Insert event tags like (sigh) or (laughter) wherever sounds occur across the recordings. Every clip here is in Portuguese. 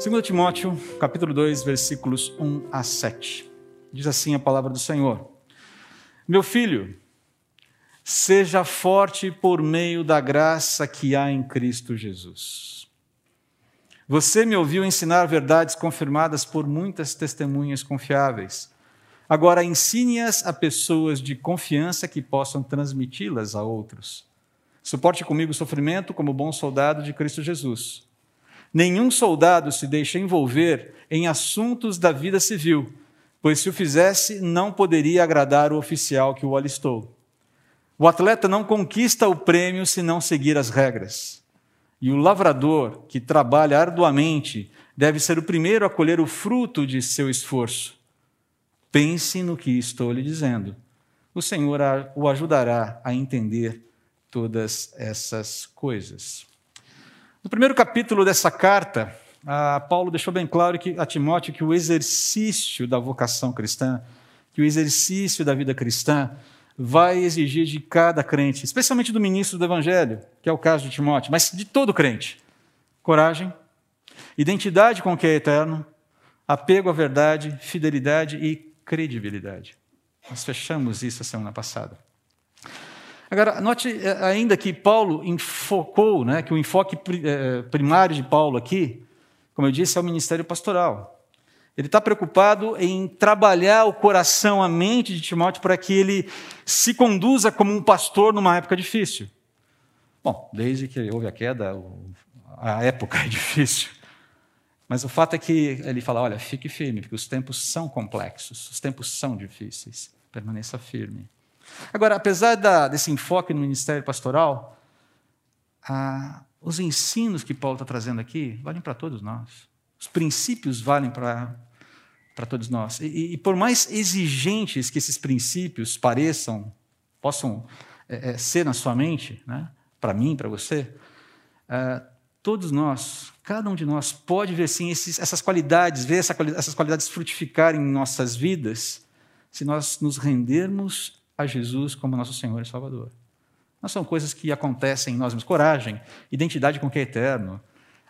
2 Timóteo, capítulo 2, versículos 1 a 7. Diz assim a palavra do Senhor: Meu filho, seja forte por meio da graça que há em Cristo Jesus. Você me ouviu ensinar verdades confirmadas por muitas testemunhas confiáveis. Agora ensine-as a pessoas de confiança que possam transmiti-las a outros. Suporte comigo o sofrimento como bom soldado de Cristo Jesus. Nenhum soldado se deixa envolver em assuntos da vida civil, pois se o fizesse, não poderia agradar o oficial que o alistou. O atleta não conquista o prêmio se não seguir as regras. E o lavrador, que trabalha arduamente, deve ser o primeiro a colher o fruto de seu esforço. Pense no que estou lhe dizendo. O Senhor o ajudará a entender todas essas coisas. No primeiro capítulo dessa carta, Paulo deixou bem claro que, a Timóteo que o exercício da vocação cristã, que o exercício da vida cristã, vai exigir de cada crente, especialmente do ministro do Evangelho, que é o caso de Timóteo, mas de todo crente, coragem, identidade com o que é eterno, apego à verdade, fidelidade e credibilidade. Nós fechamos isso a semana passada. Agora, note eh, ainda que Paulo enfocou, né, que o enfoque eh, primário de Paulo aqui, como eu disse, é o ministério pastoral. Ele está preocupado em trabalhar o coração, a mente de Timóteo para que ele se conduza como um pastor numa época difícil. Bom, desde que houve a queda, a época é difícil. Mas o fato é que ele fala: olha, fique firme, porque os tempos são complexos, os tempos são difíceis. Permaneça firme. Agora, apesar da, desse enfoque no ministério pastoral, ah, os ensinos que Paulo está trazendo aqui valem para todos nós. Os princípios valem para, todos nós. E, e, por mais exigentes que esses princípios pareçam, possam é, é, ser na sua mente, né? para mim, para você, é, todos nós, cada um de nós, pode ver sim esses, essas qualidades, ver essa, essas qualidades frutificarem em nossas vidas, se nós nos rendermos a Jesus como nosso Senhor e Salvador. Não são coisas que acontecem em nós mesmos. Coragem, identidade com o que é eterno,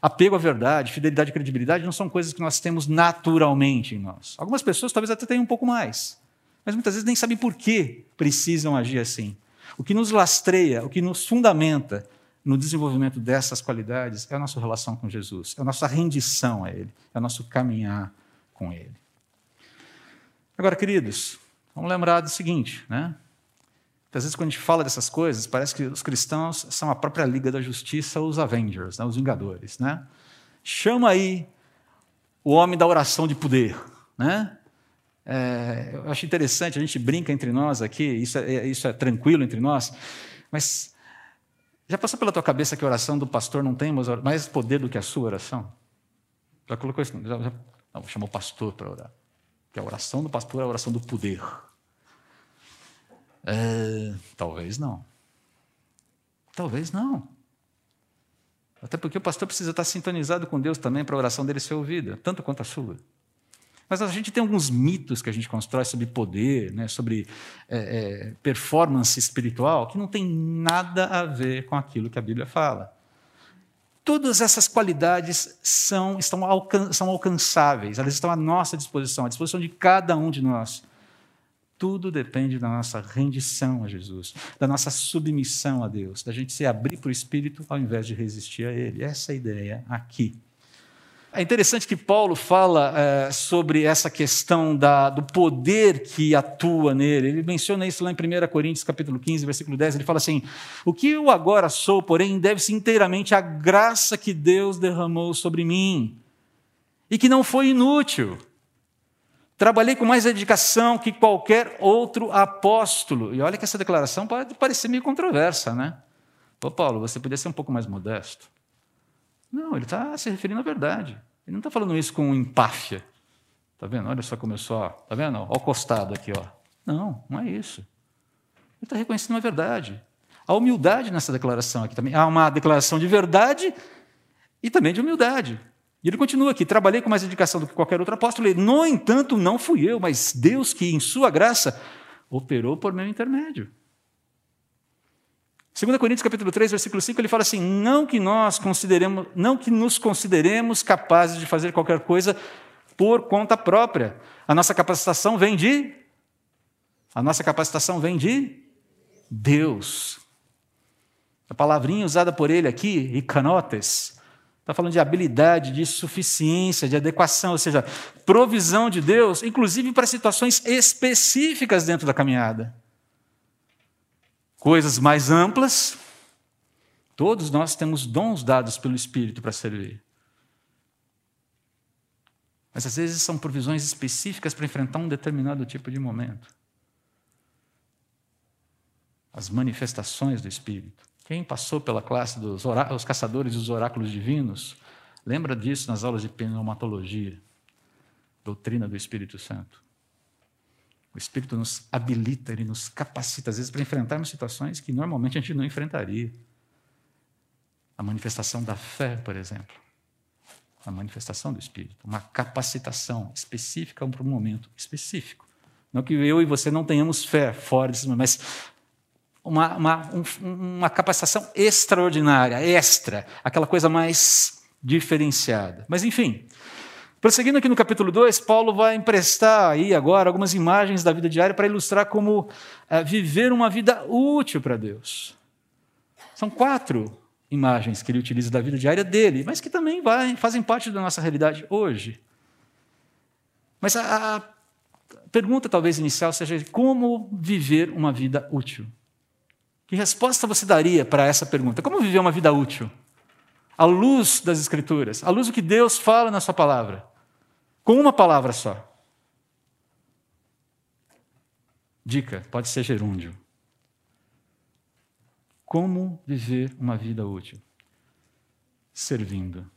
apego à verdade, fidelidade e credibilidade não são coisas que nós temos naturalmente em nós. Algumas pessoas talvez até tenham um pouco mais, mas muitas vezes nem sabem por que precisam agir assim. O que nos lastreia, o que nos fundamenta no desenvolvimento dessas qualidades é a nossa relação com Jesus, é a nossa rendição a Ele, é o nosso caminhar com Ele. Agora, queridos, Vamos lembrar do seguinte, né? Às vezes, quando a gente fala dessas coisas, parece que os cristãos são a própria Liga da Justiça, os Avengers, né? os Vingadores. Né? Chama aí o homem da oração de poder. Né? É, eu acho interessante, a gente brinca entre nós aqui, isso é, isso é tranquilo entre nós, mas já passou pela tua cabeça que a oração do pastor não tem mais poder do que a sua oração? Já colocou isso? Já, já, não, chamou o pastor para orar. Porque a oração do pastor é a oração do poder. É, talvez não. Talvez não. Até porque o pastor precisa estar sintonizado com Deus também para a oração dele ser ouvida, tanto quanto a sua. Mas a gente tem alguns mitos que a gente constrói sobre poder, né, sobre é, é, performance espiritual, que não tem nada a ver com aquilo que a Bíblia fala. Todas essas qualidades são, estão alcan são alcançáveis, elas estão à nossa disposição, à disposição de cada um de nós. Tudo depende da nossa rendição a Jesus, da nossa submissão a Deus, da gente se abrir para o Espírito ao invés de resistir a Ele. Essa é a ideia aqui. É interessante que Paulo fala é, sobre essa questão da, do poder que atua nele. Ele menciona isso lá em 1 Coríntios capítulo 15, versículo 10. Ele fala assim: O que eu agora sou, porém, deve-se inteiramente à graça que Deus derramou sobre mim, e que não foi inútil. Trabalhei com mais dedicação que qualquer outro apóstolo. E olha que essa declaração pode parecer meio controversa, né? Ô Paulo, você podia ser um pouco mais modesto. Não, ele está se referindo à verdade. Ele não está falando isso com empáfia. Está vendo? Olha só como eu sou. Está vendo? Olha o costado aqui. Ó. Não, não é isso. Ele está reconhecendo a verdade. Há humildade nessa declaração aqui também. Há uma declaração de verdade e também de humildade. E ele continua aqui: trabalhei com mais dedicação do que qualquer outro apóstolo. no entanto, não fui eu, mas Deus que, em sua graça, operou por meu intermédio. 2 Coríntios capítulo 3, versículo 5, ele fala assim: "Não que nós consideremos, não que nos consideremos capazes de fazer qualquer coisa por conta própria. A nossa capacitação vem de a nossa capacitação vem de Deus. A palavrinha usada por ele aqui, icanotes, está falando de habilidade, de suficiência, de adequação, ou seja, provisão de Deus, inclusive para situações específicas dentro da caminhada. Coisas mais amplas, todos nós temos dons dados pelo Espírito para servir. Mas às vezes são provisões específicas para enfrentar um determinado tipo de momento. As manifestações do Espírito. Quem passou pela classe dos os caçadores dos oráculos divinos, lembra disso nas aulas de pneumatologia, doutrina do Espírito Santo. O Espírito nos habilita, ele nos capacita, às vezes, para enfrentarmos situações que normalmente a gente não enfrentaria. A manifestação da fé, por exemplo. A manifestação do Espírito. Uma capacitação específica para um momento específico. Não que eu e você não tenhamos fé fora desses mas uma, uma, um, uma capacitação extraordinária, extra, aquela coisa mais diferenciada. Mas, enfim, Prosseguindo aqui no capítulo 2, Paulo vai emprestar aí agora algumas imagens da vida diária para ilustrar como é, viver uma vida útil para Deus. São quatro imagens que ele utiliza da vida diária dele, mas que também vai, fazem parte da nossa realidade hoje. Mas a, a pergunta talvez inicial seja como viver uma vida útil? Que resposta você daria para essa pergunta? Como viver uma vida útil? À luz das Escrituras, à luz do que Deus fala na Sua palavra, com uma palavra só. Dica: pode ser gerúndio. Como viver uma vida útil? Servindo.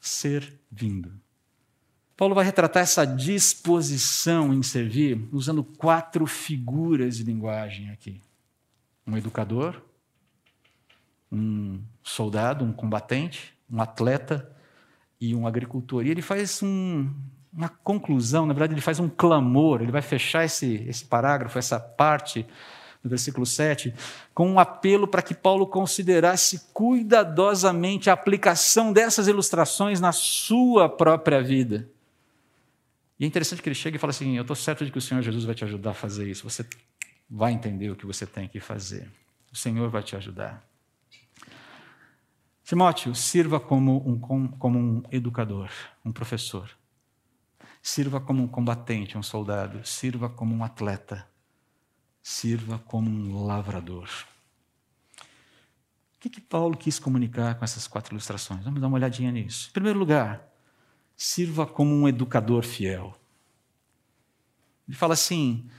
Servindo. Paulo vai retratar essa disposição em servir usando quatro figuras de linguagem aqui um educador, um soldado, um combatente, um atleta e um agricultor. E ele faz um, uma conclusão, na verdade, ele faz um clamor, ele vai fechar esse, esse parágrafo, essa parte no versículo 7, com um apelo para que Paulo considerasse cuidadosamente a aplicação dessas ilustrações na sua própria vida. E é interessante que ele chega e fala assim: Eu estou certo de que o Senhor Jesus vai te ajudar a fazer isso. Você vai entender o que você tem que fazer. O Senhor vai te ajudar. Timóteo, sirva como um, como um educador, um professor. Sirva como um combatente, um soldado. Sirva como um atleta. Sirva como um lavrador. O que, que Paulo quis comunicar com essas quatro ilustrações? Vamos dar uma olhadinha nisso. Em primeiro lugar, sirva como um educador fiel. Ele fala assim: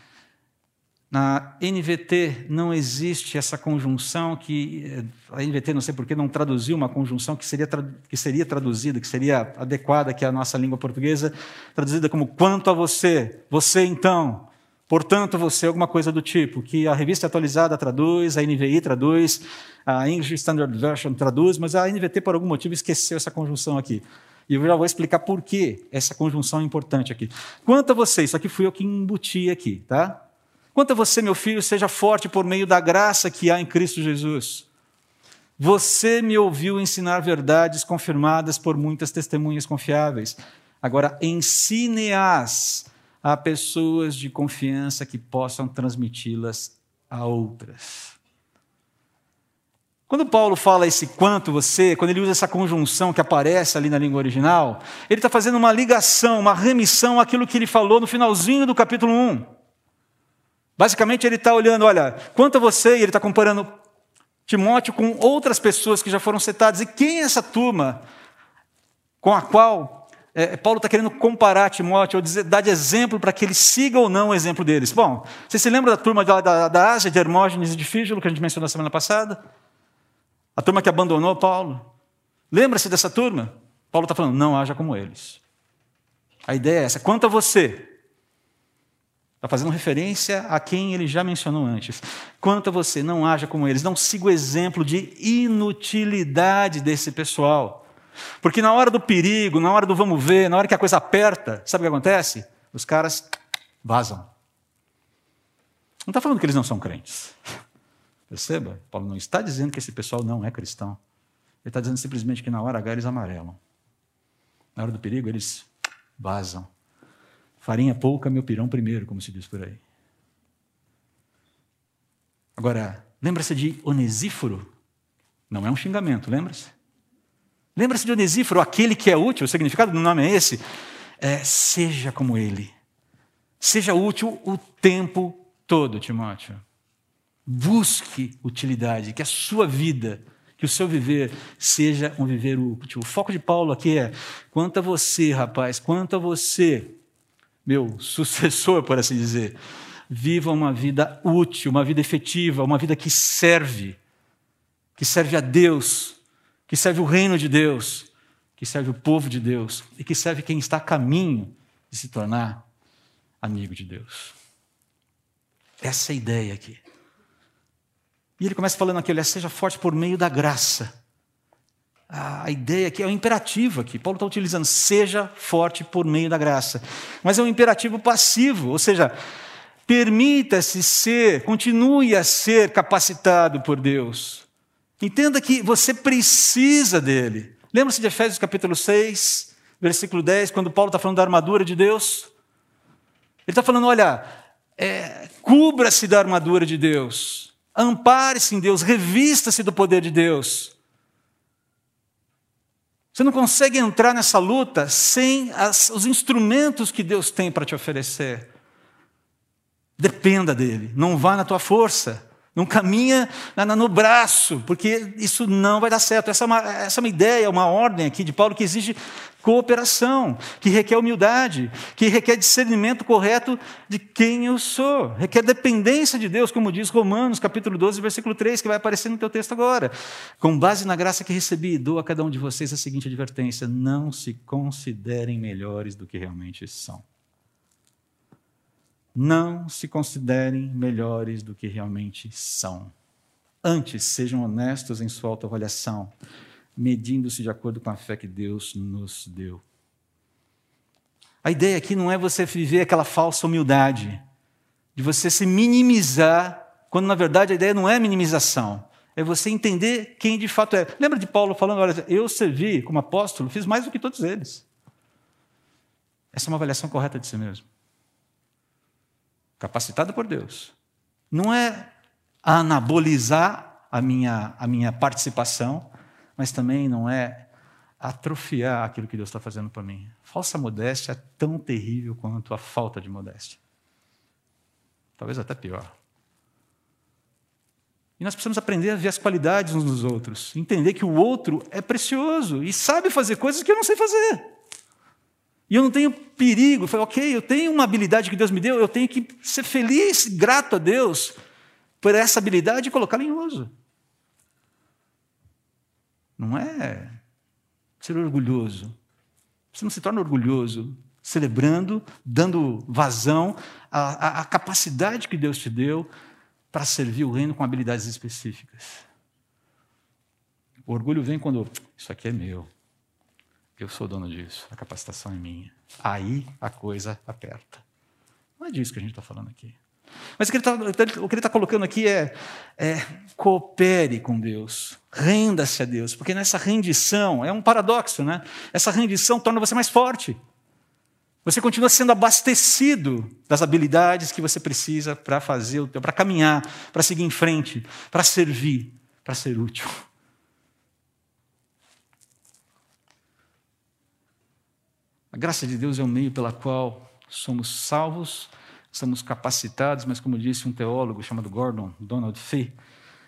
na NVT não existe essa conjunção que eh, a NVT não sei por que não traduziu uma conjunção que seria que seria traduzida, que seria adequada que a nossa língua portuguesa, traduzida como quanto a você, você então, portanto você, alguma coisa do tipo, que a revista atualizada traduz, a NVI traduz, a English Standard Version traduz, mas a NVT por algum motivo esqueceu essa conjunção aqui. E eu já vou explicar por que essa conjunção é importante aqui. Quanto a você, isso aqui fui eu que embuti aqui, tá? Quanto a você, meu filho, seja forte por meio da graça que há em Cristo Jesus. Você me ouviu ensinar verdades confirmadas por muitas testemunhas confiáveis. Agora, ensine-as a pessoas de confiança que possam transmiti-las a outras. Quando Paulo fala esse quanto você, quando ele usa essa conjunção que aparece ali na língua original, ele está fazendo uma ligação, uma remissão àquilo que ele falou no finalzinho do capítulo 1. Basicamente, ele está olhando, olha, quanto a você, e ele está comparando Timóteo com outras pessoas que já foram citadas. E quem é essa turma com a qual é, Paulo está querendo comparar Timóteo, ou dizer, dar de exemplo para que ele siga ou não o exemplo deles? Bom, você se lembra da turma da, da, da Ásia, de Hermógenes e de Fígelo, que a gente mencionou na semana passada? A turma que abandonou Paulo. Lembra-se dessa turma? Paulo está falando, não haja como eles. A ideia é essa. Quanto a você, Está fazendo referência a quem ele já mencionou antes. Quanto a você, não haja como eles, não siga o exemplo de inutilidade desse pessoal. Porque na hora do perigo, na hora do vamos ver, na hora que a coisa aperta, sabe o que acontece? Os caras vazam. Não está falando que eles não são crentes. Perceba? Paulo não está dizendo que esse pessoal não é cristão. Ele está dizendo simplesmente que na hora H eles amarelam. Na hora do perigo eles vazam. Farinha pouca, meu pirão primeiro, como se diz por aí. Agora, lembra-se de Onesíforo? Não é um xingamento, lembra-se? Lembra-se de Onesíforo, aquele que é útil, o significado do nome é esse? É, seja como ele. Seja útil o tempo todo, Timóteo. Busque utilidade, que a sua vida, que o seu viver seja um viver útil. O foco de Paulo aqui é quanto a você, rapaz, quanto a você, meu sucessor, por assim dizer, viva uma vida útil, uma vida efetiva, uma vida que serve, que serve a Deus, que serve o reino de Deus, que serve o povo de Deus e que serve quem está a caminho de se tornar amigo de Deus. Essa é a ideia aqui. E ele começa falando aqui, olha, seja forte por meio da graça. A ideia aqui é um imperativo aqui. Paulo está utilizando, seja forte por meio da graça. Mas é um imperativo passivo, ou seja, permita-se ser, continue a ser capacitado por Deus. Entenda que você precisa dele. Lembra-se de Efésios capítulo 6, versículo 10, quando Paulo está falando da armadura de Deus? Ele está falando, olha, é, cubra-se da armadura de Deus. Ampare-se em Deus, revista-se do poder de Deus. Você não consegue entrar nessa luta sem as, os instrumentos que Deus tem para te oferecer. Dependa dele, não vá na tua força. Não caminha no braço, porque isso não vai dar certo. Essa é, uma, essa é uma ideia, uma ordem aqui de Paulo que exige cooperação, que requer humildade, que requer discernimento correto de quem eu sou, requer dependência de Deus, como diz Romanos, capítulo 12, versículo 3, que vai aparecer no teu texto agora. Com base na graça que recebi, dou a cada um de vocês a seguinte advertência: não se considerem melhores do que realmente são não se considerem melhores do que realmente são. Antes, sejam honestos em sua autoavaliação, medindo-se de acordo com a fé que Deus nos deu. A ideia aqui não é você viver aquela falsa humildade, de você se minimizar, quando na verdade a ideia não é minimização, é você entender quem de fato é. Lembra de Paulo falando, olha, eu servi como apóstolo, fiz mais do que todos eles. Essa é uma avaliação correta de si mesmo capacitado por Deus. Não é anabolizar a minha, a minha participação, mas também não é atrofiar aquilo que Deus está fazendo para mim. Falsa modéstia é tão terrível quanto a falta de modéstia. Talvez até pior. E nós precisamos aprender a ver as qualidades uns dos outros, entender que o outro é precioso e sabe fazer coisas que eu não sei fazer. E eu não tenho perigo. Eu falei, ok, eu tenho uma habilidade que Deus me deu, eu tenho que ser feliz, grato a Deus por essa habilidade e colocá-la em uso. Não é ser orgulhoso. Você não se torna orgulhoso celebrando, dando vazão à, à, à capacidade que Deus te deu para servir o reino com habilidades específicas. O orgulho vem quando isso aqui é meu. Eu sou dono disso, a capacitação é minha. Aí a coisa aperta. Não é disso que a gente está falando aqui. Mas o que ele está tá colocando aqui é, é coopere com Deus, renda-se a Deus, porque nessa rendição, é um paradoxo, né? Essa rendição torna você mais forte. Você continua sendo abastecido das habilidades que você precisa para fazer, para caminhar, para seguir em frente, para servir, para ser útil. A graça de Deus é o meio pela qual somos salvos, somos capacitados, mas como disse um teólogo chamado Gordon Donald Fee,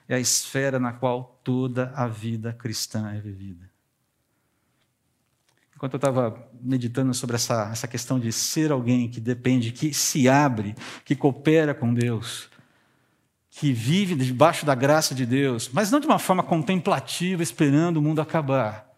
é a esfera na qual toda a vida cristã é vivida. Enquanto eu estava meditando sobre essa, essa questão de ser alguém que depende, que se abre, que coopera com Deus, que vive debaixo da graça de Deus, mas não de uma forma contemplativa, esperando o mundo acabar,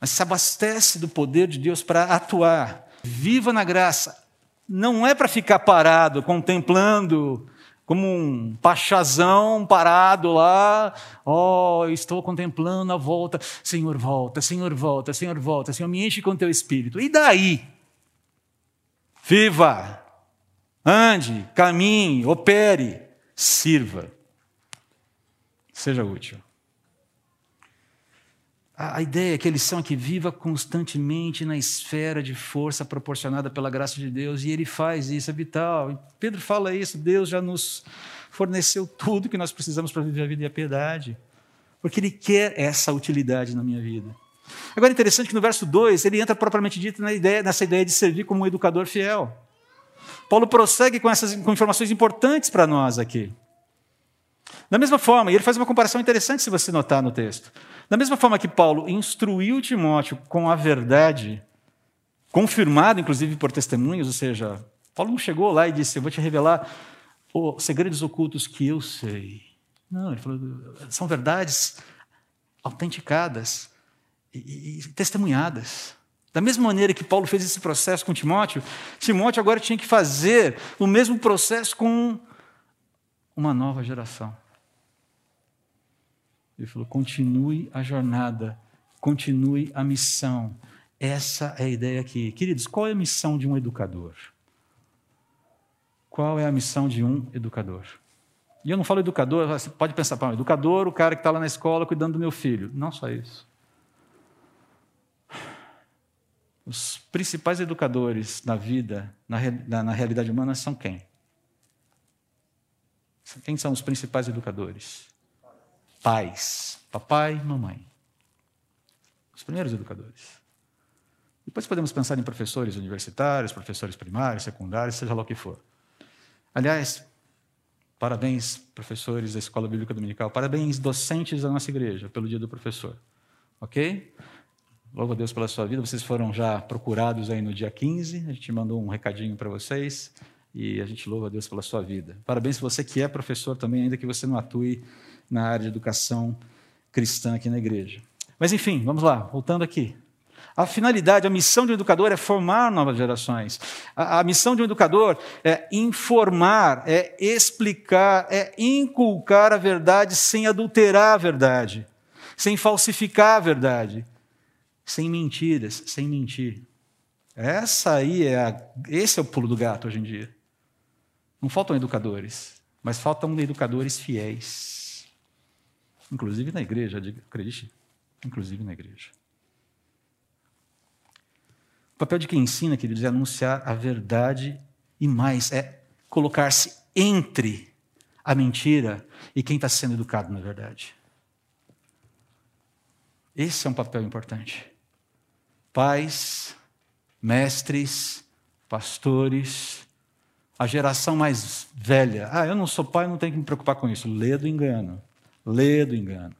mas se abastece do poder de Deus para atuar. Viva na graça. Não é para ficar parado, contemplando, como um pachazão parado lá. Oh, estou contemplando a volta. Senhor, volta, Senhor, volta, Senhor, volta. Senhor, me enche com teu espírito. E daí? Viva, ande, caminhe, opere, sirva. seja útil. A ideia é que a lição é que viva constantemente na esfera de força proporcionada pela graça de Deus, e ele faz isso, é vital. Pedro fala isso, Deus já nos forneceu tudo que nós precisamos para viver a vida e a piedade, porque ele quer essa utilidade na minha vida. Agora é interessante que no verso 2 ele entra propriamente dito na ideia, nessa ideia de servir como um educador fiel. Paulo prossegue com essas com informações importantes para nós aqui. Da mesma forma, e ele faz uma comparação interessante se você notar no texto. Da mesma forma que Paulo instruiu Timóteo com a verdade, confirmado inclusive por testemunhos, ou seja, Paulo não chegou lá e disse: Eu vou te revelar os segredos ocultos que eu sei. Não, ele falou: são verdades autenticadas e, e testemunhadas. Da mesma maneira que Paulo fez esse processo com Timóteo, Timóteo agora tinha que fazer o mesmo processo com uma nova geração. Ele falou: continue a jornada, continue a missão. Essa é a ideia aqui. Queridos, qual é a missão de um educador? Qual é a missão de um educador? E eu não falo educador, você pode pensar, para um educador, o cara que está lá na escola cuidando do meu filho. Não só isso. Os principais educadores na vida, na, na, na realidade humana, são quem? Quem são os principais educadores? Pais, papai e mamãe. Os primeiros educadores. Depois podemos pensar em professores universitários, professores primários, secundários, seja lá o que for. Aliás, parabéns, professores da Escola Bíblica Dominical, parabéns, docentes da nossa igreja, pelo Dia do Professor. Ok? Louvo a Deus pela sua vida. Vocês foram já procurados aí no dia 15, a gente mandou um recadinho para vocês e a gente louva a Deus pela sua vida. Parabéns você que é professor também, ainda que você não atue na área de educação cristã aqui na igreja. Mas enfim, vamos lá, voltando aqui. A finalidade, a missão de um educador é formar novas gerações. A, a, missão de um educador é informar, é explicar, é inculcar a verdade sem adulterar a verdade, sem falsificar a verdade, sem mentiras, sem mentir. Essa aí é a, esse é o pulo do gato hoje em dia. Não faltam educadores, mas faltam educadores fiéis Inclusive na igreja, acredite, inclusive na igreja. O papel de quem ensina, queridos, é anunciar a verdade e mais, é colocar-se entre a mentira e quem está sendo educado na verdade. Esse é um papel importante. Pais, mestres, pastores, a geração mais velha. Ah, eu não sou pai, não tenho que me preocupar com isso. Lê do engano. Lê do engano.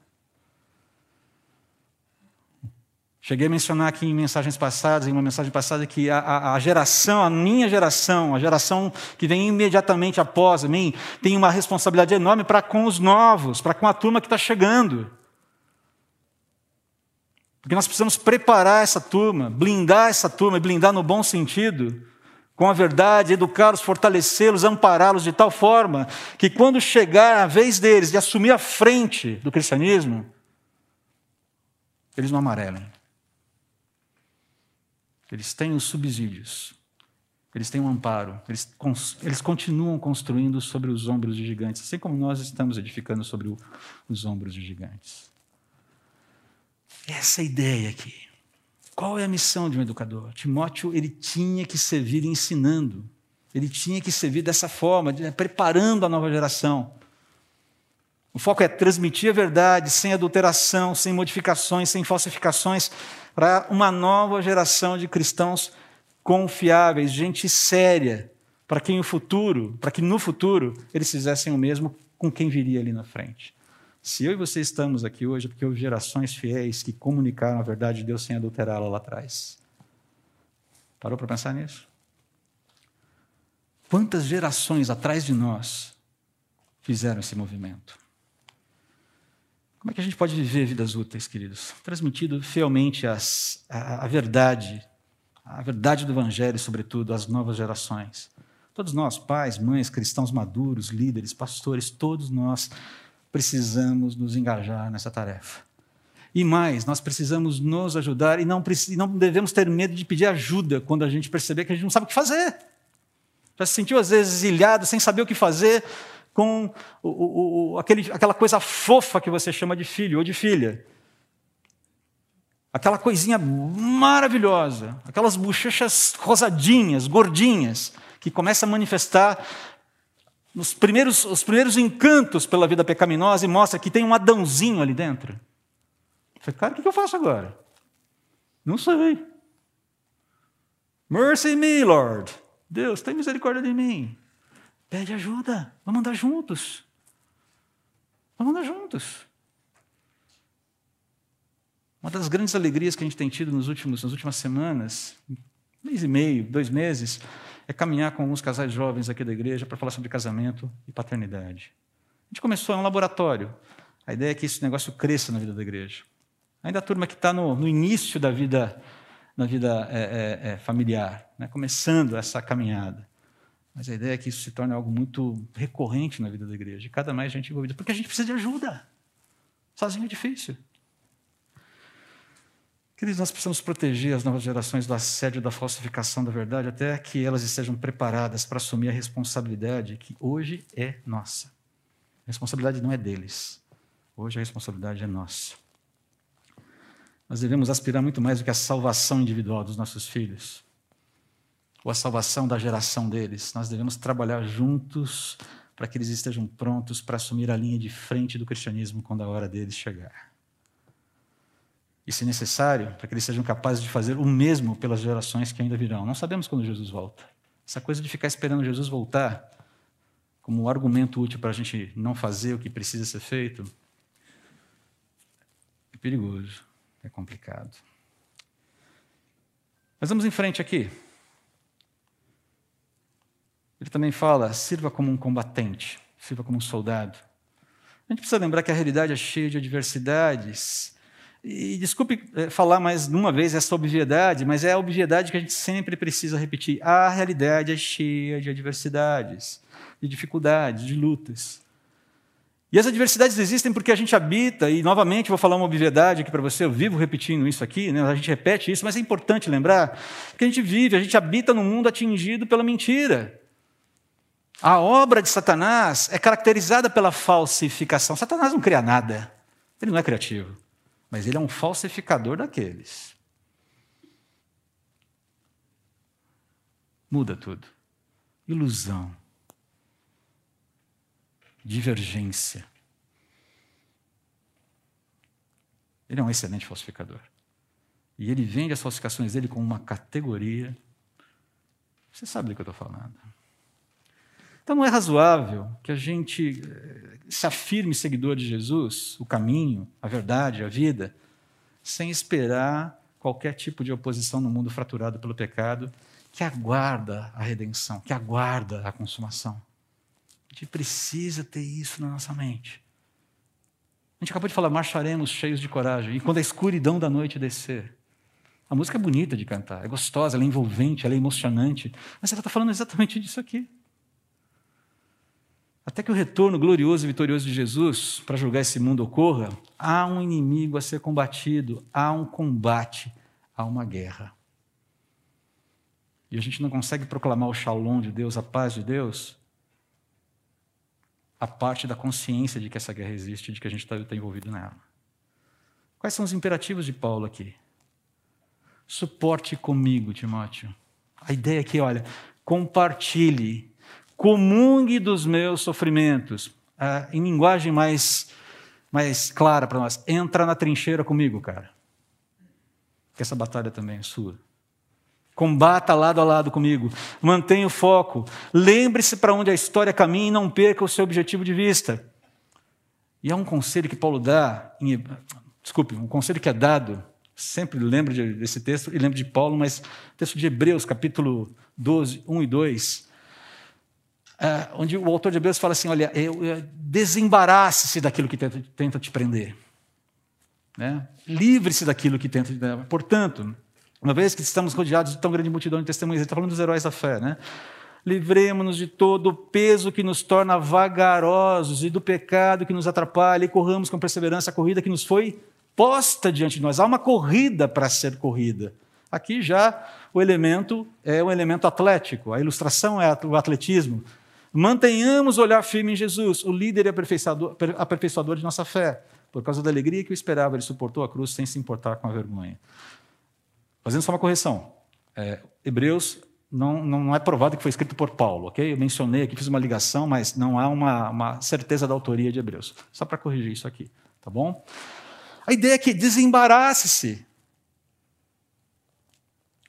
Cheguei a mencionar aqui em mensagens passadas, em uma mensagem passada, que a, a, geração, a minha geração, a geração que vem imediatamente após mim, tem uma responsabilidade enorme para com os novos, para com a turma que está chegando. Porque nós precisamos preparar essa turma, blindar essa turma, e blindar no bom sentido, com a verdade, educá-los, fortalecê-los, ampará-los de tal forma que quando chegar a vez deles de assumir a frente do cristianismo, eles não amarelem. Eles têm os subsídios, eles têm um amparo, eles, eles continuam construindo sobre os ombros de gigantes, assim como nós estamos edificando sobre o, os ombros de gigantes. Essa é ideia aqui. Qual é a missão de um educador? Timóteo ele tinha que servir ensinando, ele tinha que servir dessa forma, preparando a nova geração. O foco é transmitir a verdade sem adulteração, sem modificações, sem falsificações, para uma nova geração de cristãos confiáveis, gente séria, para quem o futuro, para que no futuro eles fizessem o mesmo com quem viria ali na frente. Se eu e você estamos aqui hoje, é porque houve gerações fiéis que comunicaram a verdade de Deus sem adulterá-la lá atrás. Parou para pensar nisso? Quantas gerações atrás de nós fizeram esse movimento? Como é que a gente pode viver vidas úteis, queridos? Transmitido fielmente as, a, a verdade, a verdade do Evangelho, sobretudo, às novas gerações. Todos nós, pais, mães, cristãos maduros, líderes, pastores, todos nós precisamos nos engajar nessa tarefa. E mais, nós precisamos nos ajudar e não, não devemos ter medo de pedir ajuda quando a gente perceber que a gente não sabe o que fazer. Já se sentiu às vezes ilhado, sem saber o que fazer? com o, o, o, aquele, aquela coisa fofa que você chama de filho ou de filha. Aquela coisinha maravilhosa, aquelas bochechas rosadinhas, gordinhas, que começa a manifestar os primeiros, os primeiros encantos pela vida pecaminosa e mostra que tem um Adãozinho ali dentro. Falei, cara, o que eu faço agora? Não sei. Mercy me, Lord. Deus, tem misericórdia de mim. Pede ajuda. Vamos andar juntos. Vamos andar juntos. Uma das grandes alegrias que a gente tem tido nos últimos, nas últimas semanas, mês e meio, dois meses, é caminhar com alguns casais jovens aqui da igreja para falar sobre casamento e paternidade. A gente começou, é um laboratório. A ideia é que esse negócio cresça na vida da igreja. Ainda a turma que está no, no, início da vida, na vida é, é, é, familiar, né? começando essa caminhada. Mas a ideia é que isso se torne algo muito recorrente na vida da igreja. Cada mais gente envolvida. Porque a gente precisa de ajuda. Sozinho é difícil. Queridos, nós precisamos proteger as novas gerações do assédio da falsificação da verdade até que elas estejam preparadas para assumir a responsabilidade que hoje é nossa. A responsabilidade não é deles. Hoje a responsabilidade é nossa. Nós devemos aspirar muito mais do que a salvação individual dos nossos filhos ou a salvação da geração deles. Nós devemos trabalhar juntos para que eles estejam prontos para assumir a linha de frente do cristianismo quando a hora deles chegar. E, se necessário, para que eles sejam capazes de fazer o mesmo pelas gerações que ainda virão. Não sabemos quando Jesus volta. Essa coisa de ficar esperando Jesus voltar como um argumento útil para a gente não fazer o que precisa ser feito é perigoso, é complicado. Mas vamos em frente aqui. Ele também fala: sirva como um combatente, sirva como um soldado. A gente precisa lembrar que a realidade é cheia de adversidades. E desculpe eh, falar mais uma vez essa obviedade, mas é a obviedade que a gente sempre precisa repetir. A realidade é cheia de adversidades, de dificuldades, de lutas. E as adversidades existem porque a gente habita, e novamente vou falar uma obviedade aqui para você, eu vivo repetindo isso aqui, né? a gente repete isso, mas é importante lembrar que a gente vive, a gente habita num mundo atingido pela mentira. A obra de Satanás é caracterizada pela falsificação. Satanás não cria nada. Ele não é criativo. Mas ele é um falsificador daqueles. Muda tudo. Ilusão. Divergência. Ele é um excelente falsificador. E ele vende as falsificações dele como uma categoria. Você sabe do que eu estou falando. Então não é razoável que a gente eh, se afirme seguidor de Jesus, o caminho, a verdade, a vida, sem esperar qualquer tipo de oposição no mundo fraturado pelo pecado, que aguarda a redenção, que aguarda a consumação. A gente precisa ter isso na nossa mente. A gente acabou de falar, marcharemos cheios de coragem, e quando a escuridão da noite descer, a música é bonita de cantar, é gostosa, ela é envolvente, ela é emocionante, mas ela está falando exatamente disso aqui. Até que o retorno glorioso e vitorioso de Jesus para julgar esse mundo ocorra, há um inimigo a ser combatido, há um combate, há uma guerra. E a gente não consegue proclamar o shalom de Deus, a paz de Deus, a parte da consciência de que essa guerra existe, de que a gente está tá envolvido nela. Quais são os imperativos de Paulo aqui? Suporte comigo, Timóteo. A ideia aqui, olha, compartilhe comungue dos meus sofrimentos. Ah, em linguagem mais, mais clara para nós, entra na trincheira comigo, cara. Que essa batalha também é sua. Combata lado a lado comigo. Mantenha o foco. Lembre-se para onde a história caminha e não perca o seu objetivo de vista. E há um conselho que Paulo dá, em, desculpe, um conselho que é dado, sempre lembro desse texto e lembro de Paulo, mas texto de Hebreus, capítulo 12, 1 e 2 é, onde o autor de Hebreus fala assim: olha, desembarace-se daquilo que tenta, tenta te prender. Né? Livre-se daquilo que tenta te prender. Portanto, uma vez que estamos rodeados de tão grande multidão de testemunhas, ele está falando dos heróis da fé, né? Livremos-nos de todo o peso que nos torna vagarosos e do pecado que nos atrapalha e corramos com perseverança a corrida que nos foi posta diante de nós. Há uma corrida para ser corrida. Aqui já o elemento é um elemento atlético, a ilustração é o atletismo. Mantenhamos o olhar firme em Jesus, o líder e aperfeiçoador, aperfeiçoador de nossa fé. Por causa da alegria que o esperava, ele suportou a cruz sem se importar com a vergonha. Fazendo só uma correção. É, Hebreus não, não é provado que foi escrito por Paulo, ok? Eu mencionei aqui, fiz uma ligação, mas não há uma, uma certeza da autoria de Hebreus. Só para corrigir isso aqui, tá bom? A ideia é que desembarace-se.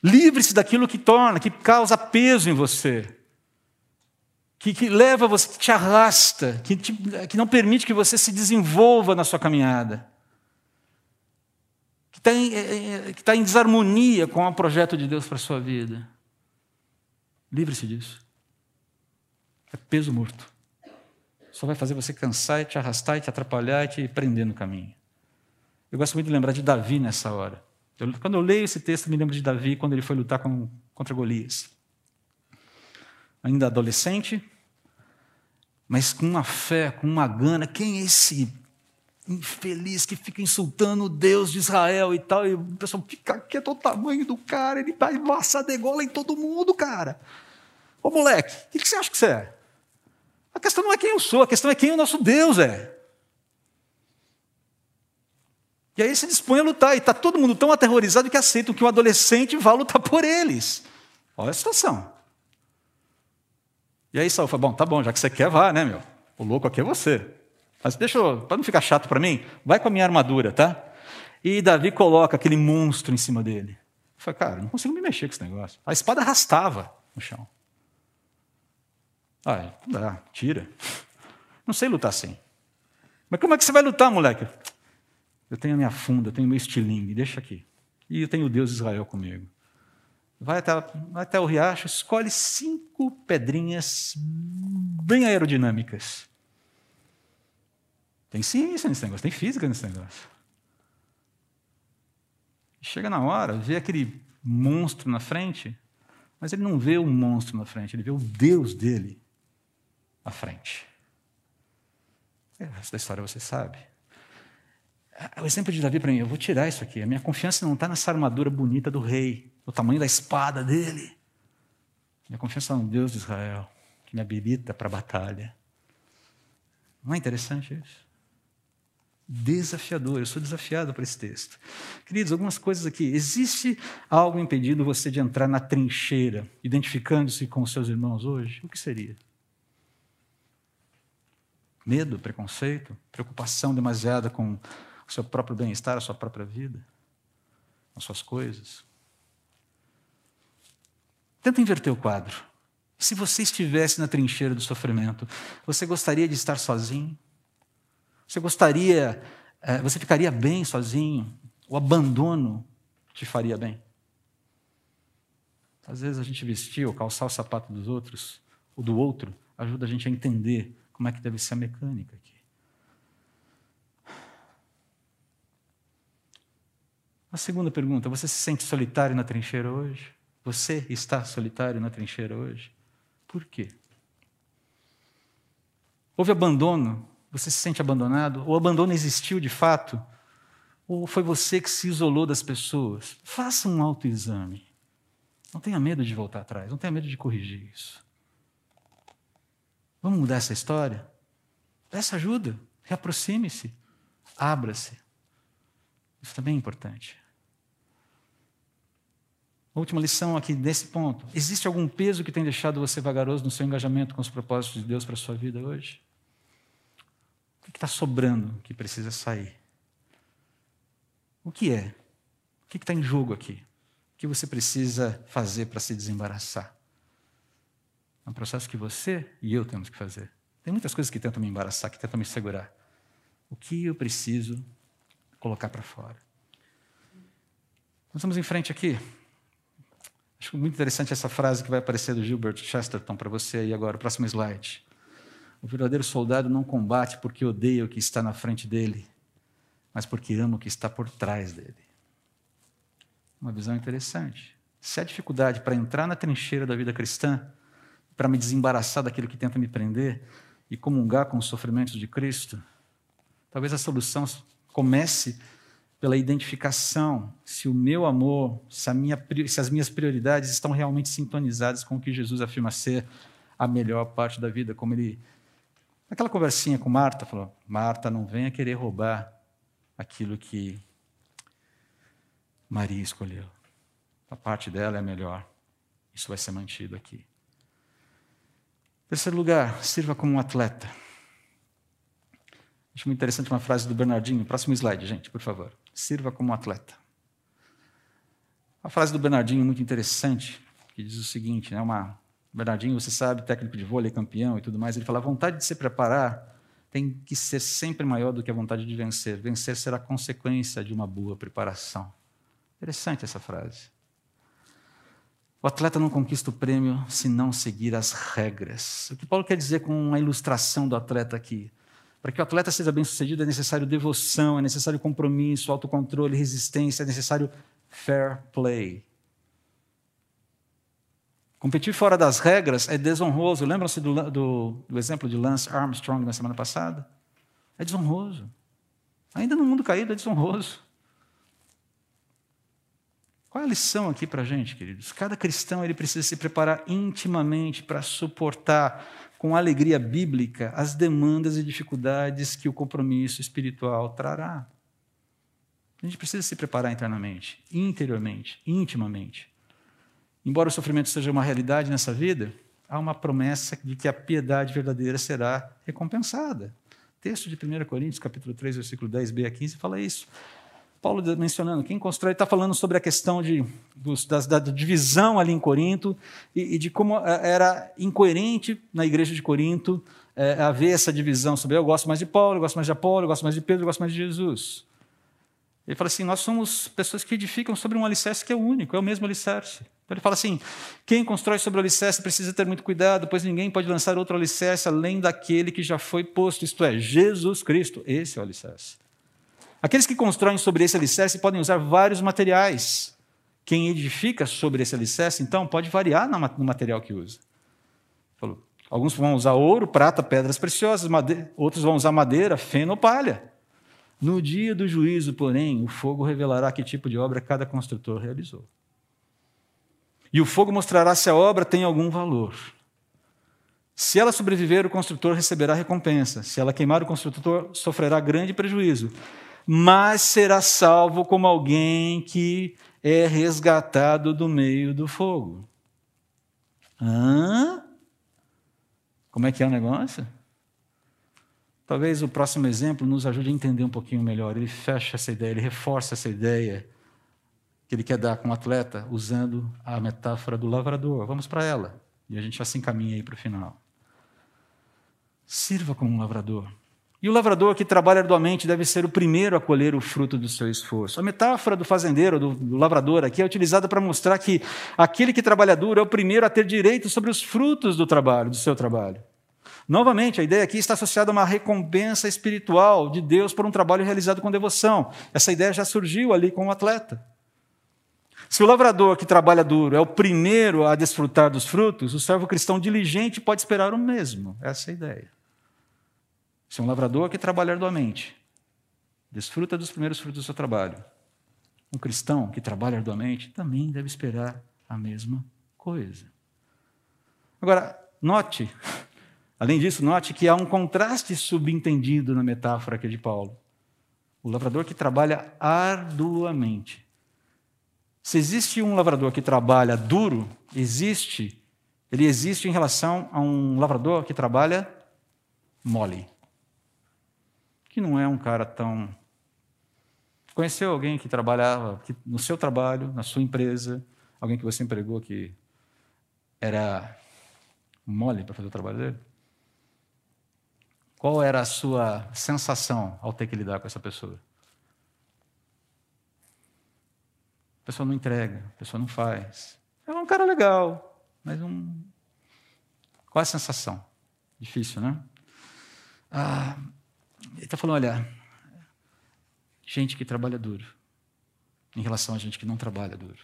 Livre-se daquilo que torna, que causa peso em você. Que, que leva você, que te arrasta, que, te, que não permite que você se desenvolva na sua caminhada. Que está em, é, é, que tá em desarmonia com o projeto de Deus para a sua vida. Livre-se disso. É peso morto. Só vai fazer você cansar e te arrastar e te atrapalhar e te prender no caminho. Eu gosto muito de lembrar de Davi nessa hora. Eu, quando eu leio esse texto, me lembro de Davi quando ele foi lutar com, contra Golias. Ainda adolescente, mas com uma fé, com uma gana. Quem é esse infeliz que fica insultando o Deus de Israel e tal? E o pessoal fica quieto o tamanho do cara, ele vai massa degola em todo mundo, cara. Ô moleque, o que você acha que você é? A questão não é quem eu sou, a questão é quem o nosso Deus é. E aí se dispõe a lutar, e está todo mundo tão aterrorizado que aceitam que um adolescente vá lutar por eles. Olha a situação. E aí Saul fala, bom, tá bom, já que você quer, vá, né, meu? O louco aqui é você. Mas deixa para não ficar chato para mim, vai com a minha armadura, tá? E Davi coloca aquele monstro em cima dele. Falei, cara, não consigo me mexer com esse negócio. A espada arrastava no chão. Ah, não dá, tira. Não sei lutar assim. Mas como é que você vai lutar, moleque? Eu tenho a minha funda, eu tenho meu estilingue, deixa aqui. E eu tenho o Deus de Israel comigo. Vai até, vai até o riacho, escolhe cinco pedrinhas bem aerodinâmicas. Tem ciência nesse negócio, tem física nesse negócio. Chega na hora, vê aquele monstro na frente, mas ele não vê o monstro na frente, ele vê o Deus dele à frente. Essa história você sabe. O exemplo de Davi para mim, eu vou tirar isso aqui. A minha confiança não está nessa armadura bonita do rei, no tamanho da espada dele. Minha confiança no Deus de Israel, que me habilita para a batalha. Não é interessante isso? Desafiador, eu sou desafiado por esse texto. Queridos, algumas coisas aqui. Existe algo impedindo você de entrar na trincheira, identificando-se com os seus irmãos hoje? O que seria? Medo, preconceito, preocupação demasiada com o seu próprio bem-estar, a sua própria vida, as suas coisas. Tenta inverter o quadro. Se você estivesse na trincheira do sofrimento, você gostaria de estar sozinho? Você gostaria, é, você ficaria bem sozinho? O abandono te faria bem? Às vezes a gente vestir ou calçar o sapato dos outros, ou do outro, ajuda a gente a entender como é que deve ser a mecânica aqui. A segunda pergunta: você se sente solitário na trincheira hoje? Você está solitário na trincheira hoje? Por quê? Houve abandono? Você se sente abandonado? O abandono existiu de fato? Ou foi você que se isolou das pessoas? Faça um autoexame. Não tenha medo de voltar atrás, não tenha medo de corrigir isso. Vamos mudar essa história? Peça ajuda, reaproxime-se, abra-se. Isso também é importante. Última lição aqui nesse ponto. Existe algum peso que tem deixado você vagaroso no seu engajamento com os propósitos de Deus para a sua vida hoje? O que está sobrando que precisa sair? O que é? O que está em jogo aqui? O que você precisa fazer para se desembaraçar? É um processo que você e eu temos que fazer. Tem muitas coisas que tentam me embaraçar, que tentam me segurar. O que eu preciso colocar para fora? Nós estamos em frente aqui. Acho muito interessante essa frase que vai aparecer do Gilbert Chesterton para você aí agora, próximo slide. O verdadeiro soldado não combate porque odeia o que está na frente dele, mas porque ama o que está por trás dele. Uma visão interessante. Se há dificuldade para entrar na trincheira da vida cristã, para me desembaraçar daquilo que tenta me prender e comungar com os sofrimentos de Cristo, talvez a solução comece pela identificação se o meu amor, se, minha, se, as minhas prioridades estão realmente sintonizadas com o que Jesus afirma ser a melhor parte da vida, como ele. Naquela conversinha com Marta, falou: Marta, não venha querer roubar aquilo que Maria escolheu. A parte dela é melhor. Isso vai ser mantido aqui. Terceiro lugar, sirva como um atleta. Acho muito interessante uma frase do Bernardinho. Próximo slide, gente, por favor. Sirva como atleta. A frase do Bernardinho é muito interessante, que diz o seguinte, né? Uma Bernardinho, você sabe, técnico de vôlei, campeão e tudo mais, ele fala: a vontade de se preparar tem que ser sempre maior do que a vontade de vencer. Vencer será consequência de uma boa preparação. Interessante essa frase. O atleta não conquista o prêmio se não seguir as regras. O que Paulo quer dizer com a ilustração do atleta aqui? Para que o atleta seja bem sucedido é necessário devoção, é necessário compromisso, autocontrole, resistência, é necessário fair play. Competir fora das regras é desonroso. Lembram-se do, do, do, exemplo de Lance Armstrong na semana passada? É desonroso. Ainda no mundo caído é desonroso. Qual é a lição aqui para a gente, queridos? Cada cristão ele precisa se preparar intimamente para suportar com alegria bíblica as demandas e dificuldades que o compromisso espiritual trará. A gente precisa se preparar internamente, interiormente, intimamente. Embora o sofrimento seja uma realidade nessa vida, há uma promessa de que a piedade verdadeira será recompensada. O texto de 1 Coríntios, capítulo 3, versículo 10b a 15, fala isso. Paulo mencionando, quem constrói, está falando sobre a questão de, dos, da, da, divisão ali em Corinto e, e, de como é, era incoerente na igreja de Corinto é, haver essa divisão sobre eu gosto mais de Paulo, eu gosto mais de Apolo, eu gosto mais de Pedro, eu gosto mais de Jesus. Ele fala assim: nós somos pessoas que edificam sobre um alicerce que é único, é o mesmo alicerce. Então ele fala assim: quem constrói sobre o alicerce precisa ter muito cuidado, pois ninguém pode lançar outro alicerce além daquele que já foi posto, isto é, Jesus Cristo. Esse é o alicerce. Aqueles que constroem sobre esse alicerce podem usar vários materiais. Quem edifica sobre esse alicerce, então, pode variar no material que usa. Alguns vão usar ouro, prata, pedras preciosas, madeira, outros vão usar madeira, feno ou palha. No dia do juízo, porém, o fogo revelará que tipo de obra cada construtor realizou. E o fogo mostrará se a obra tem algum valor. Se ela sobreviver, o construtor receberá recompensa. Se ela queimar, o construtor sofrerá grande prejuízo mas será salvo como alguém que é resgatado do meio do fogo. Hã? Como é que é o negócio? Talvez o próximo exemplo nos ajude a entender um pouquinho melhor. Ele fecha essa ideia, ele reforça essa ideia que ele quer dar com o atleta, usando a metáfora do lavrador. Vamos para ela. E a gente já se encaminha aí para o final. Sirva como um lavrador. E o lavrador que trabalha arduamente deve ser o primeiro a colher o fruto do seu esforço. A metáfora do fazendeiro, do, do lavrador aqui, é utilizada para mostrar que aquele que trabalha duro é o primeiro a ter direito sobre os frutos do trabalho, do seu trabalho. Novamente, a ideia aqui está associada a uma recompensa espiritual de Deus por um trabalho realizado com devoção. Essa ideia já surgiu ali com o atleta. Se o lavrador que trabalha duro é o primeiro a desfrutar dos frutos, o servo cristão diligente pode esperar o mesmo. Essa é a ideia. Se é um lavrador que trabalha arduamente, desfruta dos primeiros frutos do seu trabalho. Um cristão que trabalha arduamente também deve esperar a mesma coisa. Agora, note, (laughs) além disso, note que há um contraste subentendido na metáfora aqui de Paulo. O lavrador que trabalha arduamente. Se existe um lavrador que trabalha duro, existe, ele existe em relação a um lavrador que trabalha mole que não é um cara tão. Conheceu alguém que trabalhava que, no seu trabalho, na sua empresa, alguém que você empregou que era mole para fazer o trabalho dele? Qual era a sua sensação ao ter que lidar com essa pessoa? A pessoa não entrega, a pessoa não faz. É um cara legal, mas um. Qual é a sensação? Difícil, né? Ah, ele está falando, olha, gente que trabalha duro, em relação a gente que não trabalha duro.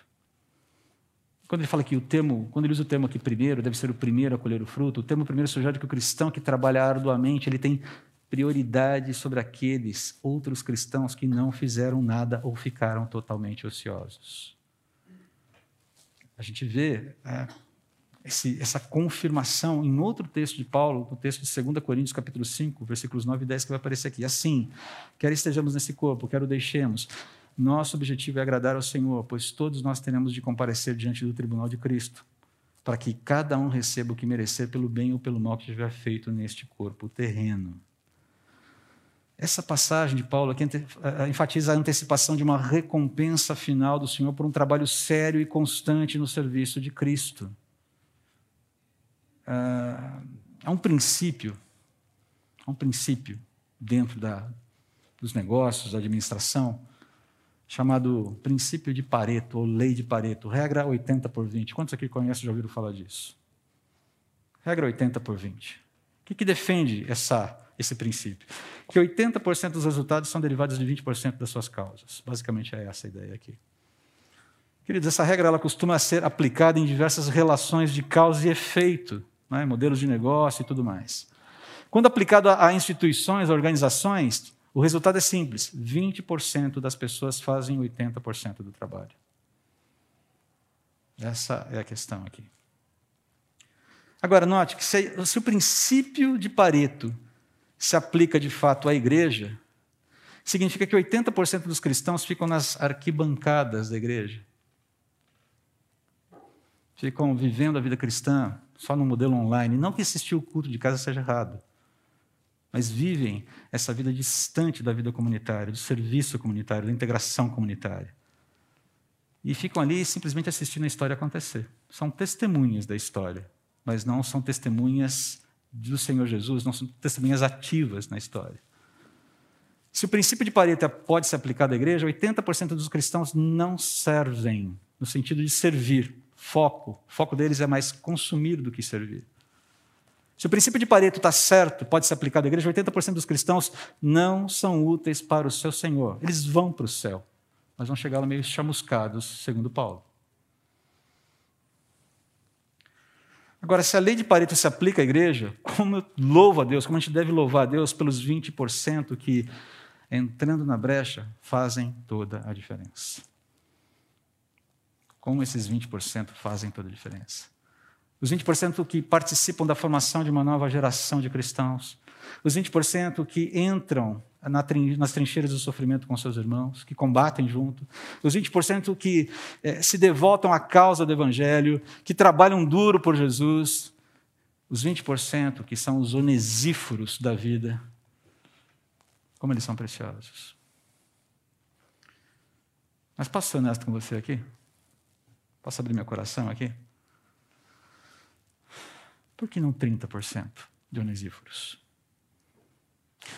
Quando ele fala que o termo, quando ele usa o termo aqui primeiro, deve ser o primeiro a colher o fruto, o termo primeiro sugere que o cristão que trabalha arduamente, ele tem prioridade sobre aqueles outros cristãos que não fizeram nada ou ficaram totalmente ociosos. A gente vê é, esse, essa confirmação em outro texto de Paulo, no texto de 2 Coríntios, capítulo 5, versículos 9 e 10, que vai aparecer aqui. Assim, quer estejamos nesse corpo, quer o deixemos, nosso objetivo é agradar ao Senhor, pois todos nós teremos de comparecer diante do tribunal de Cristo, para que cada um receba o que merecer pelo bem ou pelo mal que tiver feito neste corpo terreno. Essa passagem de Paulo aqui enfatiza a antecipação de uma recompensa final do Senhor por um trabalho sério e constante no serviço de Cristo. Há é um princípio, há um princípio dentro da, dos negócios, da administração, chamado princípio de Pareto, ou lei de Pareto, regra 80 por 20. Quantos aqui conhecem já ouviram falar disso? Regra 80 por 20. O que, que defende essa, esse princípio? Que 80% dos resultados são derivados de 20% das suas causas. Basicamente é essa a ideia aqui. Queridos, essa regra ela costuma ser aplicada em diversas relações de causa e efeito, né? modelos de negócio e tudo mais. Quando aplicado a instituições, a organizações, o resultado é simples: 20% das pessoas fazem 80% do trabalho. Essa é a questão aqui. Agora, note que se, se o princípio de Pareto se aplica de fato à igreja, significa que 80% dos cristãos ficam nas arquibancadas da igreja. Ficam vivendo a vida cristã só no modelo online. Não que assistir o culto de casa seja errado mas vivem essa vida distante da vida comunitária, do serviço comunitário, da integração comunitária. E ficam ali simplesmente assistindo a história acontecer. São testemunhas da história, mas não são testemunhas do Senhor Jesus, não são testemunhas ativas na história. Se o princípio de Pareto pode ser aplicado à igreja, 80% dos cristãos não servem, no sentido de servir. Foco. O foco deles é mais consumir do que servir. Se o princípio de Pareto está certo, pode ser aplicado à igreja, 80% dos cristãos não são úteis para o seu Senhor. Eles vão para o céu, mas vão chegar lá meio chamuscados, segundo Paulo. Agora, se a lei de Pareto se aplica à igreja, como eu louvo a Deus, como a gente deve louvar a Deus pelos 20% que, entrando na brecha, fazem toda a diferença. Como esses 20% fazem toda a diferença? Os 20% que participam da formação de uma nova geração de cristãos, os 20% que entram nas trincheiras do sofrimento com seus irmãos, que combatem junto, os 20% que eh, se devotam à causa do Evangelho, que trabalham duro por Jesus, os 20% que são os onesíforos da vida, como eles são preciosos. Mas posso ser honesto com você aqui? Posso abrir meu coração aqui? Por que não 30% de onesíforos?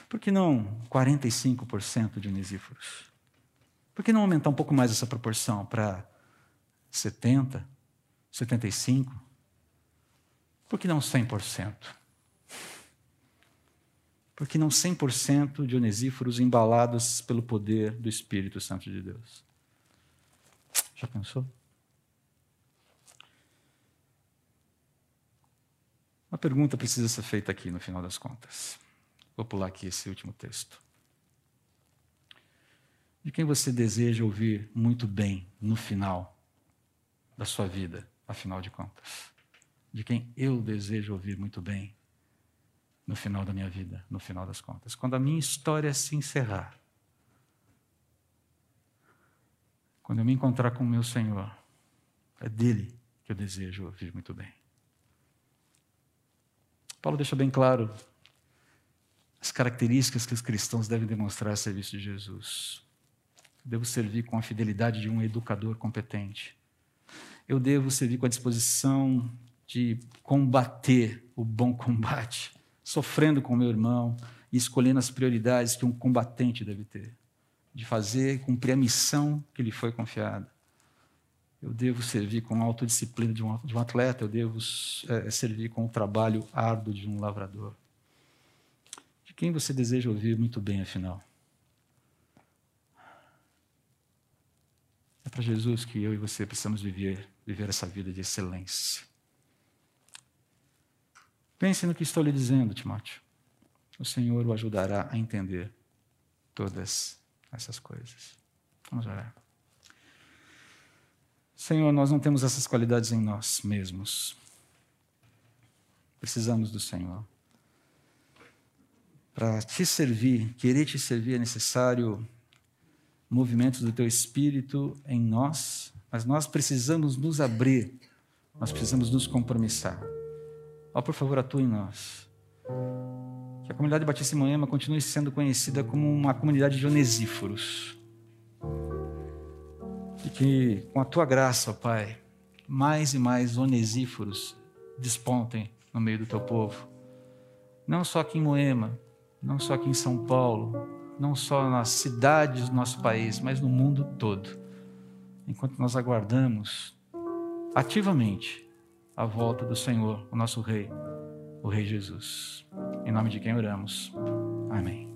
Por que não 45% de onesíforos? Por que não aumentar um pouco mais essa proporção para 70%, 75%? Por que não 100%? Por que não 100% de onesíforos embalados pelo poder do Espírito Santo de Deus? Já pensou? Uma pergunta precisa ser feita aqui no final das contas. Vou pular aqui esse último texto. De quem você deseja ouvir muito bem no final da sua vida, afinal de contas? De quem eu desejo ouvir muito bem no final da minha vida, no final das contas? Quando a minha história se encerrar, quando eu me encontrar com o meu Senhor, é dele que eu desejo ouvir muito bem. Paulo deixa bem claro as características que os cristãos devem demonstrar a serviço de Jesus. Eu devo servir com a fidelidade de um educador competente. Eu devo servir com a disposição de combater o bom combate, sofrendo com meu irmão e escolhendo as prioridades que um combatente deve ter, de fazer cumprir a missão que lhe foi confiada. Eu devo servir com a autodisciplina de um, de um atleta, eu devo é, servir com o trabalho árduo de um lavrador. De quem você deseja ouvir muito bem, afinal? É para Jesus que eu e você precisamos viver, viver essa vida de excelência. Pense no que estou lhe dizendo, Timóteo. O Senhor o ajudará a entender todas essas coisas. Vamos orar. Senhor, nós não temos essas qualidades em nós mesmos. precisamos do Senhor. Para te servir, querer te servir, é necessário movimento do teu espírito em nós, mas nós precisamos nos abrir, nós precisamos nos compromissar. Ó, por favor, atua em nós. Que a comunidade Batista em Moema continue sendo conhecida como uma comunidade de onesíforos. Que, com a tua graça, Pai, mais e mais onesíforos despontem no meio do teu povo. Não só aqui em Moema, não só aqui em São Paulo, não só nas cidades do nosso país, mas no mundo todo. Enquanto nós aguardamos ativamente a volta do Senhor, o nosso Rei, o Rei Jesus. Em nome de quem oramos. Amém.